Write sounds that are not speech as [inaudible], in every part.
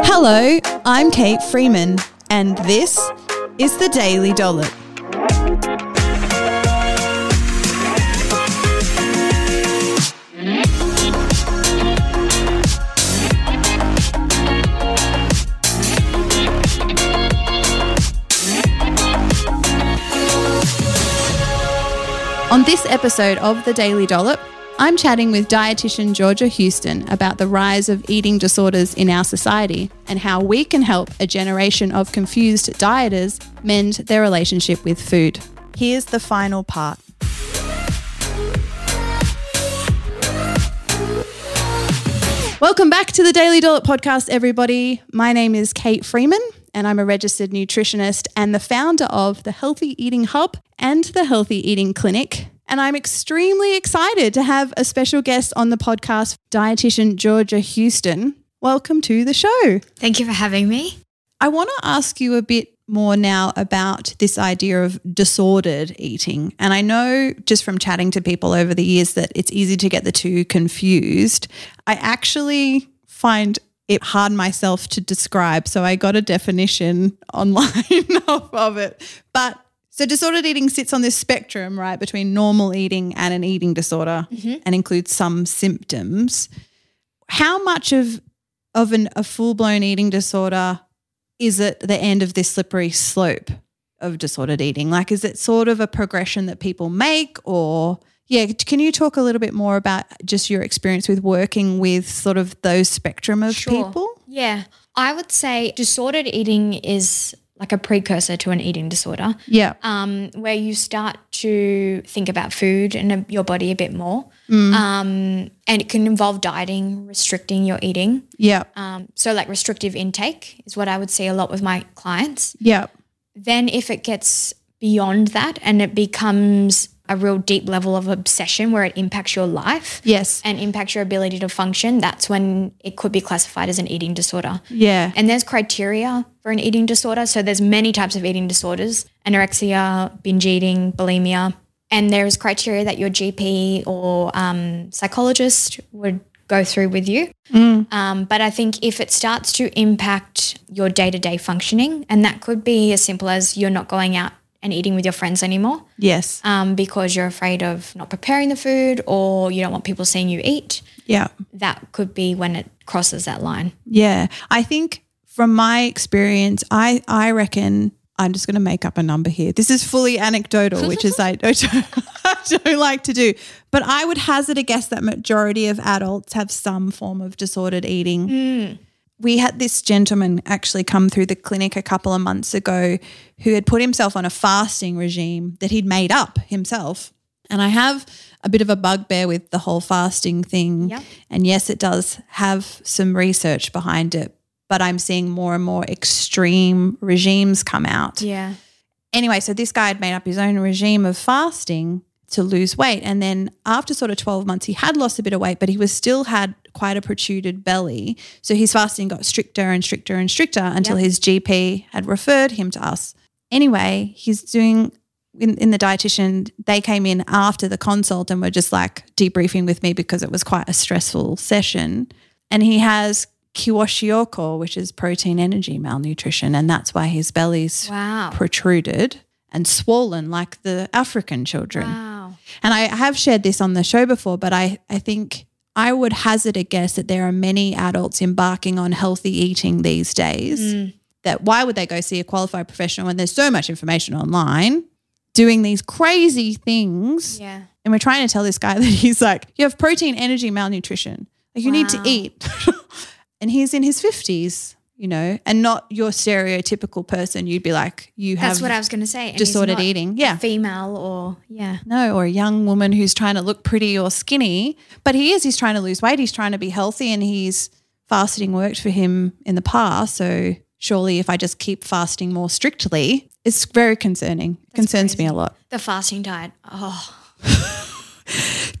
Hello, I'm Kate Freeman, and this is the Daily Dollop. On this episode of the Daily Dollop, I'm chatting with dietitian Georgia Houston about the rise of eating disorders in our society and how we can help a generation of confused dieters mend their relationship with food. Here's the final part. Welcome back to the Daily Dollop podcast, everybody. My name is Kate Freeman, and I'm a registered nutritionist and the founder of the Healthy Eating Hub and the Healthy Eating Clinic. And I'm extremely excited to have a special guest on the podcast, dietitian Georgia Houston. Welcome to the show. Thank you for having me. I want to ask you a bit more now about this idea of disordered eating. And I know just from chatting to people over the years that it's easy to get the two confused. I actually find it hard myself to describe. So I got a definition [laughs] online of, [laughs] of it. But so disordered eating sits on this spectrum, right, between normal eating and an eating disorder mm-hmm. and includes some symptoms. How much of of an, a full blown eating disorder is it the end of this slippery slope of disordered eating? Like, is it sort of a progression that people make, or yeah? Can you talk a little bit more about just your experience with working with sort of those spectrum of people? Yeah. I would say disordered eating is like a precursor to an eating disorder, Yeah. um, where you start to think about food and your body a bit more. Mm. Um, and it can involve dieting, restricting your eating. Yeah. Um, so, like restrictive intake is what I would see a lot with my clients. Yeah. Then, if it gets beyond that and it becomes a real deep level of obsession where it impacts your life, Yes. and impacts your ability to function, that's when it could be classified as an eating disorder. Yeah. And there's criteria for an eating disorder. So there's many types of eating disorders: anorexia, binge eating, bulimia, and there's criteria that your GP or um, psychologist would go through with you. Um, but I think if it starts to impact your day to day functioning, and that could be as simple as you're not going out and eating with your friends anymore Yes. um, because you're afraid of not preparing the food or you don't want people seeing you eat, Yeah. that could be when it crosses that line. Yeah. I think from my experience, I, I reckon I'm just going to make up a number here. This is fully anecdotal, which is I don't, [laughs] I don't like to do. But I would hazard a guess that majority of adults have some form of disordered eating. We had this gentleman actually come through the clinic a couple of months ago who had put himself on a fasting regime that he'd made up himself. And I have a bit of a bugbear with the whole fasting thing. Yep. And yes, it does have some research behind it, but I'm seeing more and more extreme regimes come out. Yeah. Anyway, so this guy had made up his own regime of fasting to lose weight. And then after sort of 12 months, he had lost a bit of weight, but he was still had quite a protruded belly. So his fasting got stricter and stricter and stricter until Yep. his GP had referred him to us. Anyway, he's doing in, in the dietitian, they came in after the consult and were just like debriefing with me because it was quite a stressful session. And he has kwashiorkor, which is protein energy malnutrition, and that's why his belly's Wow. protruded and swollen like the African children. Wow. And I have shared this on the show before, but I, I think I would hazard a guess that there are many adults embarking on healthy eating these days. Mm. That why would they go see a qualified professional when there's so much information online doing these crazy things? Yeah. And we're trying to tell this guy [laughs] that he's like, you have protein, energy, malnutrition. Like you need to eat. [laughs] and he's in his 50s, you know, and not your stereotypical person. You'd be like, you have That's what I was going to say. And disordered eating. Yeah. Female or, yeah. No, or a young woman who's trying to look pretty or skinny. But he is, he's trying to lose weight. He's trying to be healthy and he's fasting worked for him in the past. So surely if I just keep fasting more strictly, it's very concerning. Concerns me a lot. The fasting diet. Oh, [laughs]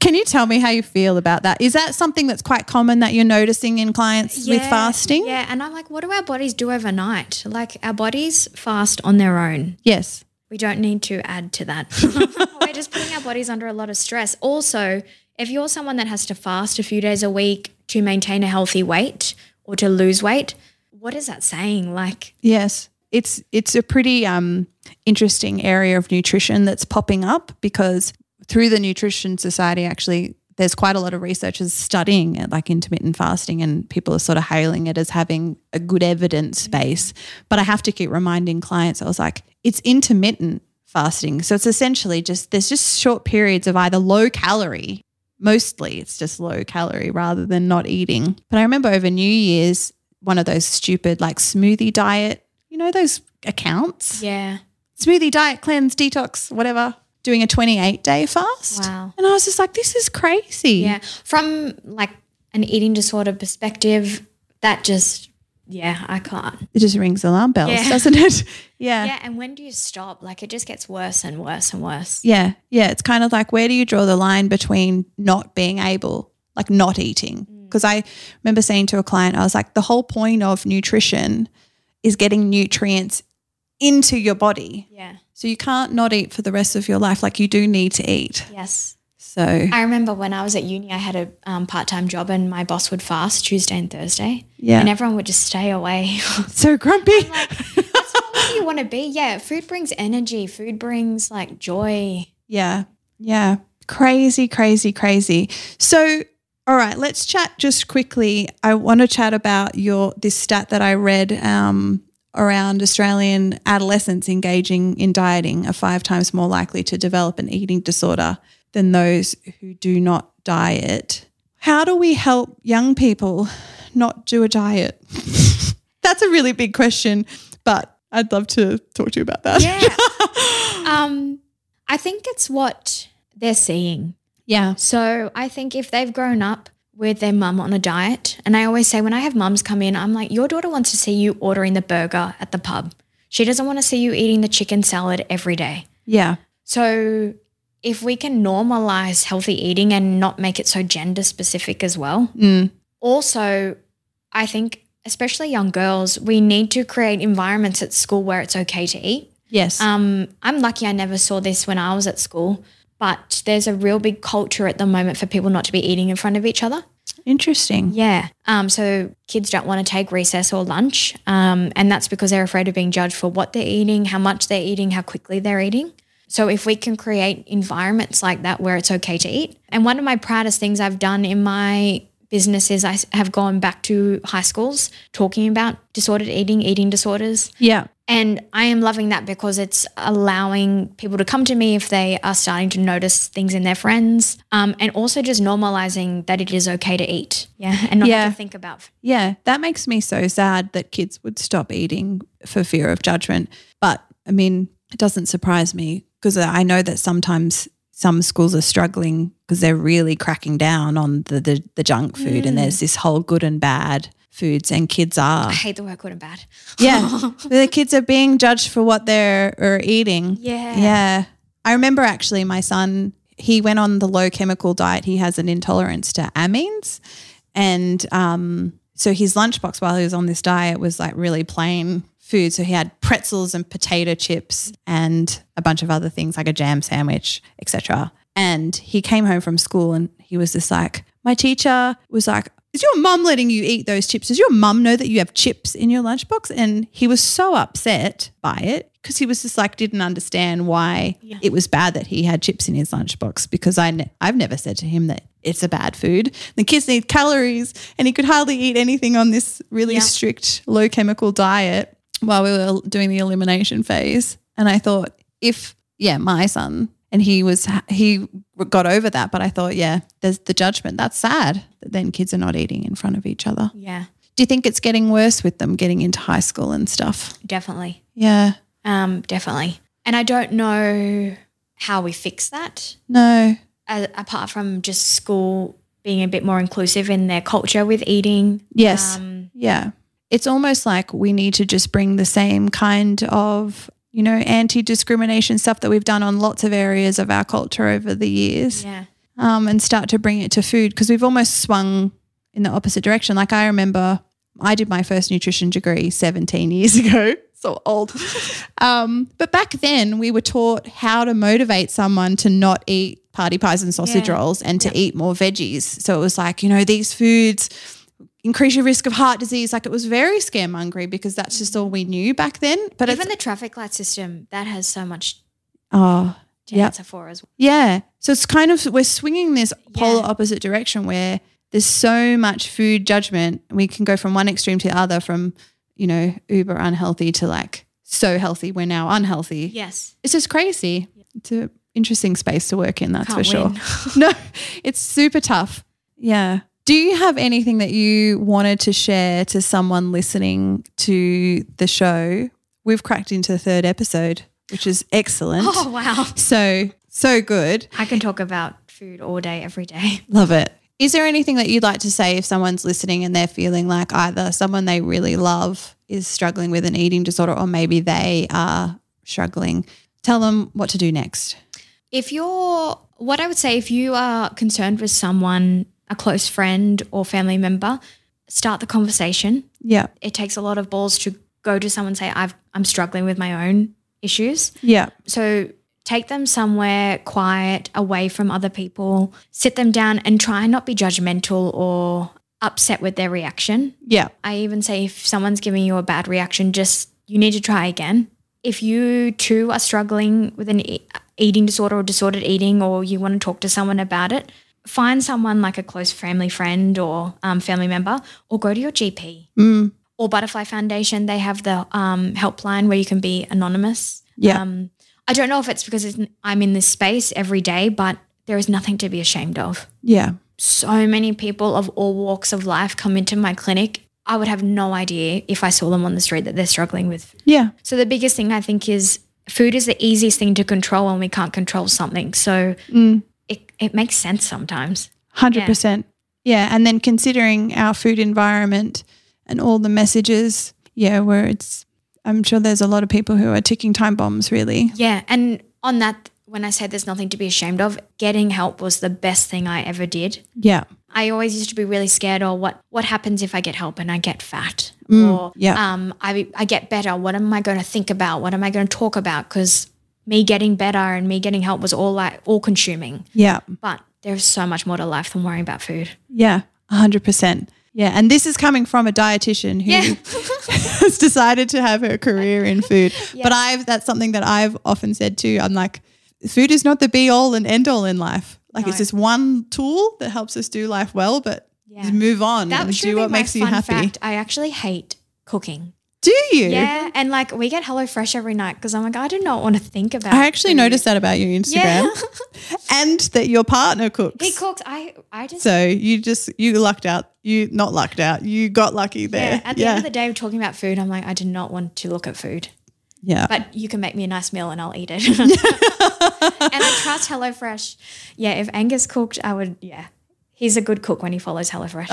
Can you tell me how you feel about that? Is that something that's quite common that you're noticing in clients with fasting? Yeah. And I'm like, what do our bodies do overnight? Like, our bodies fast on their own. Yes. We don't need to add to that. [laughs] [laughs] We're just putting our bodies under a lot of stress. Also, if you're someone that has to fast a few days a week to maintain a healthy weight or to lose weight, what is that saying? Like, Yes. It's it's a pretty um interesting area of nutrition that's popping up because through the Nutrition Society actually there's quite a lot of researchers studying it like intermittent fasting and people are sort of hailing it as having a good evidence mm. base. But I have to keep reminding clients I was like it's intermittent fasting. So it's essentially just there's just short periods of either low calorie mostly it's just low calorie rather than not eating. But I remember over New Year's one of those stupid like smoothie diet you know those accounts? yeah. Smoothie diet, cleanse, detox, whatever, doing a 28 day fast. Wow. And I was just like, this is crazy. Yeah. From like an eating disorder perspective, that just, yeah, I can't. It just rings alarm bells, Yeah. doesn't it? [laughs] Yeah. Yeah. And when do you stop? Like, it just gets worse and worse and worse. Yeah. Yeah. It's kind of like, where do you draw the line between not being able, like not eating? Mm. Because I remember saying to a client, I was like, the whole point of nutrition is getting nutrients into your body. Yeah. So you can't not eat for the rest of your life. Like you do need to eat. Yes. So, I remember when I was at uni, I had a um, part time job and my boss would fast Tuesday and Thursday. yeah. And everyone would just stay away. [laughs] so grumpy. That's not what you want to be. Yeah. Food brings energy, food brings like joy. Yeah. Yeah. Crazy, crazy, crazy. So, all right, let's chat just quickly. I want to chat about your this stat that I read um, around Australian adolescents engaging in dieting are five times more likely to develop an eating disorder than those who do not diet. How do we help young people not do a diet? [laughs] That's a really big question, but I'd love to talk to you about that. Yeah. [laughs] um, I think it's what they're seeing. yeah. So I think if they've grown up with their mum on a diet, and I always say when I have mums come in, I'm like, your daughter wants to see you ordering the burger at the pub. She doesn't want to see you eating the chicken salad every day. Yeah. So if we can normalize healthy eating and not make it so gender specific as well. Mm. Also, I think especially young girls, we need to create environments at school where it's okay to eat. Yes. Um, I'm lucky I never saw this when I was at school, but there's a real big culture at the moment for people not to be eating in front of each other. Interesting. Yeah. Um, so kids don't want to take recess or lunch, um, and that's because they're afraid of being judged for what they're eating, how much they're eating, how quickly they're eating. So if we can create environments like that where it's okay to eat, and one of my proudest things I've done in my business is I have gone back to high schools talking about disordered eating, eating disorders. Yeah. And I am loving that because it's allowing people to come to me if they are starting to notice things in their friends, um, and also just normalizing that it is okay to eat, yeah, [laughs] and not Yeah. have to think about. Yeah, that makes me so sad that kids would stop eating for fear of judgment. But I mean, it doesn't surprise me because I know that sometimes some schools are struggling because they're really cracking down on the, the, the junk food and there's this whole good and bad foods and kids are. I hate the word good and bad. Yeah. [laughs] the kids are being judged for what they're are eating. Yeah. Yeah. I remember actually my son, he went on the low chemical diet. He has an intolerance to amines. And um, so his lunchbox while he was on this diet was like really plain food. So he had pretzels and potato chips and a bunch of other things like a jam sandwich, etc. And he came home from school and he was just like, my teacher was like, is your mum letting you eat those chips? Does your mum know that you have chips in your lunchbox? And he was so upset by it because he was just like, didn't understand why it was bad that he had chips in his lunchbox because I ne- I've never said to him that it's a bad food. The kids need calories and he could hardly eat anything on this really Yeah. strict low chemical diet while we were doing the elimination phase. And I thought, if, yeah, my son, and he was, he got over that. But I thought, yeah, there's the judgment. That's sad that then kids are not eating in front of each other. Yeah, Do you think it's getting worse with them getting into high school and stuff? definitely. Yeah. Um, definitely. And I don't know how we fix that No. uh, apart from just school being a bit more inclusive in their culture with eating. Yes. Um, Yeah. It's almost like we need to just bring the same kind of, you know, anti discrimination stuff that we've done on lots of areas of our culture over the years yeah. um, and start to bring it to food because we've almost swung in the opposite direction. Like I remember I did my first nutrition degree 17 years [laughs] ago. So old. [laughs] um, but back then we were taught how to motivate someone to not eat party pies and sausage Yeah. rolls and to eat more veggies. So it was like, you know, these foods increase your risk of heart disease. Like it was very scaremongery because that's just mm. all we knew back then. But Even the traffic light system that has so much oh, yeah. for as well. Yeah. So it's kind of, we're swinging this polar opposite direction where there's so much food judgment. We can go from one extreme to the other, from, you know, uber unhealthy to like so healthy, we're now unhealthy. Yes. It's just crazy. It's an interesting space to work in, that's Can't for sure. [laughs] no, it's super tough. Yeah. Do you have anything that you wanted to share to someone listening to the show? We've cracked into the third episode, which is excellent. Oh wow. So, so good. I can talk about food all day, every day. Love it. Is there anything that you'd like to say if someone's listening and they're feeling like either someone they really love is struggling with an eating disorder or maybe they are struggling? Tell them what to do next. If you're, what I would say, if you are concerned with someone, a close friend or family member, start the conversation. Yeah. It takes a lot of balls to go to someone and say, I've, I'm struggling with my own issues. Yeah. So take them somewhere quiet, away from other people, sit them down and try and not be judgmental or upset with their reaction. Yeah. I even say if someone's giving you a bad reaction, just you need to try again. If you too are struggling with an e- eating disorder or disordered eating, or you want to talk to someone about it, find someone like a close family friend or um, family member, or go to your GP Mm. or Butterfly Foundation. They have the um, helpline where you can be anonymous. Yeah. Um, I don't know if it's because it's, I'm in this space every day, but there is nothing to be ashamed of Yeah. so many people of all walks of life come into my clinic. I would have no idea if I saw them on the street that they're struggling with. Yeah. So the biggest thing I think is food is the easiest thing to control when we can't control something. So Mm. It, it makes sense sometimes. Hundred percent. Yeah, and then considering our food environment and all the messages, yeah, where it's, I'm sure there's a lot of people who are ticking time bombs. Really, Yeah. And on that, when I said there's nothing to be ashamed of, getting help was the best thing I ever did. yeah, I always used to be really scared or what what happens if I get help and I get fat Mm, or yeah. um I I get better what am I going to think about what am I going to talk about cuz me getting better and me getting help was all like all consuming yeah, but there's so much more to life than worrying about food yeah, hundred percent. Yeah, and this is coming from a dietitian who Yeah. [laughs] has decided to have her career in food. But I've that's something that I've often said too. I'm like, food is not the be all and end all in life. Like it's just one tool that helps us do life well, but Yeah. move on that and do what makes you happy. fact. I actually hate cooking Do you? yeah and like we get HelloFresh every night cuz I'm like I do not want to think about I actually food. noticed that about your Instagram [laughs] and that your partner cooks. he cooks I I just So you just you lucked out. You not lucked out. You got lucky there. yeah, at the end of the day, we're talking about food. I'm like, I do not want to look at food. yeah. but you can make me a nice meal and I'll eat it. [laughs] [laughs] and I trust HelloFresh. Yeah, if Angus cooked, I would, yeah. He's a good cook when he follows HelloFresh.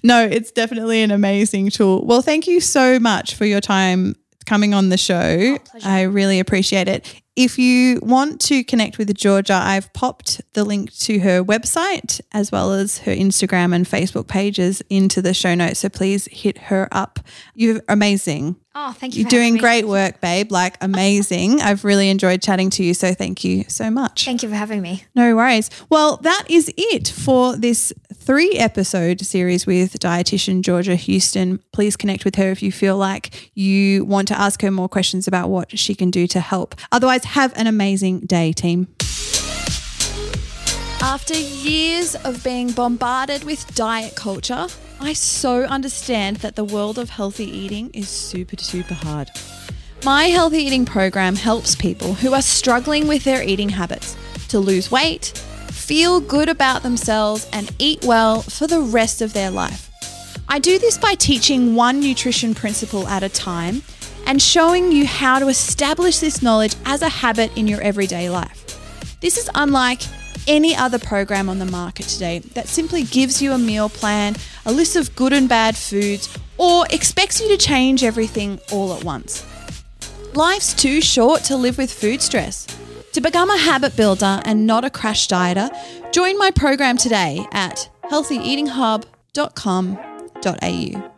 [laughs] no, it's definitely an amazing tool. Well, thank you so much for your time coming on the show. Oh, pleasure. I really appreciate it. If you want to connect with Georgia, I've popped the link to her website as well as her Instagram and Facebook pages into the show notes. So please hit her up. You're amazing. Oh, thank you. You're doing me. great work, babe. Like amazing. [laughs] I've really enjoyed chatting to you. So thank you so much. Thank you for having me. No worries. Well, that is it for this three episode series with dietitian Georgia Houston. Please connect with her if you feel like you want to ask her more questions about what she can do to help. Otherwise, have an amazing day, team. After years of being bombarded with diet culture, I so understand that the world of healthy eating is super, super hard. My healthy eating program helps people who are struggling with their eating habits to lose weight, feel good about themselves, and eat well for the rest of their life. I do this by teaching one nutrition principle at a time and showing you how to establish this knowledge as a habit in your everyday life. This is unlike any other program on the market today that simply gives you a meal plan, a list of good and bad foods, or expects you to change everything all at once. Life's too short to live with food stress. To become a habit builder and not a crash dieter, join my program today at healthyeatinghub.com.au.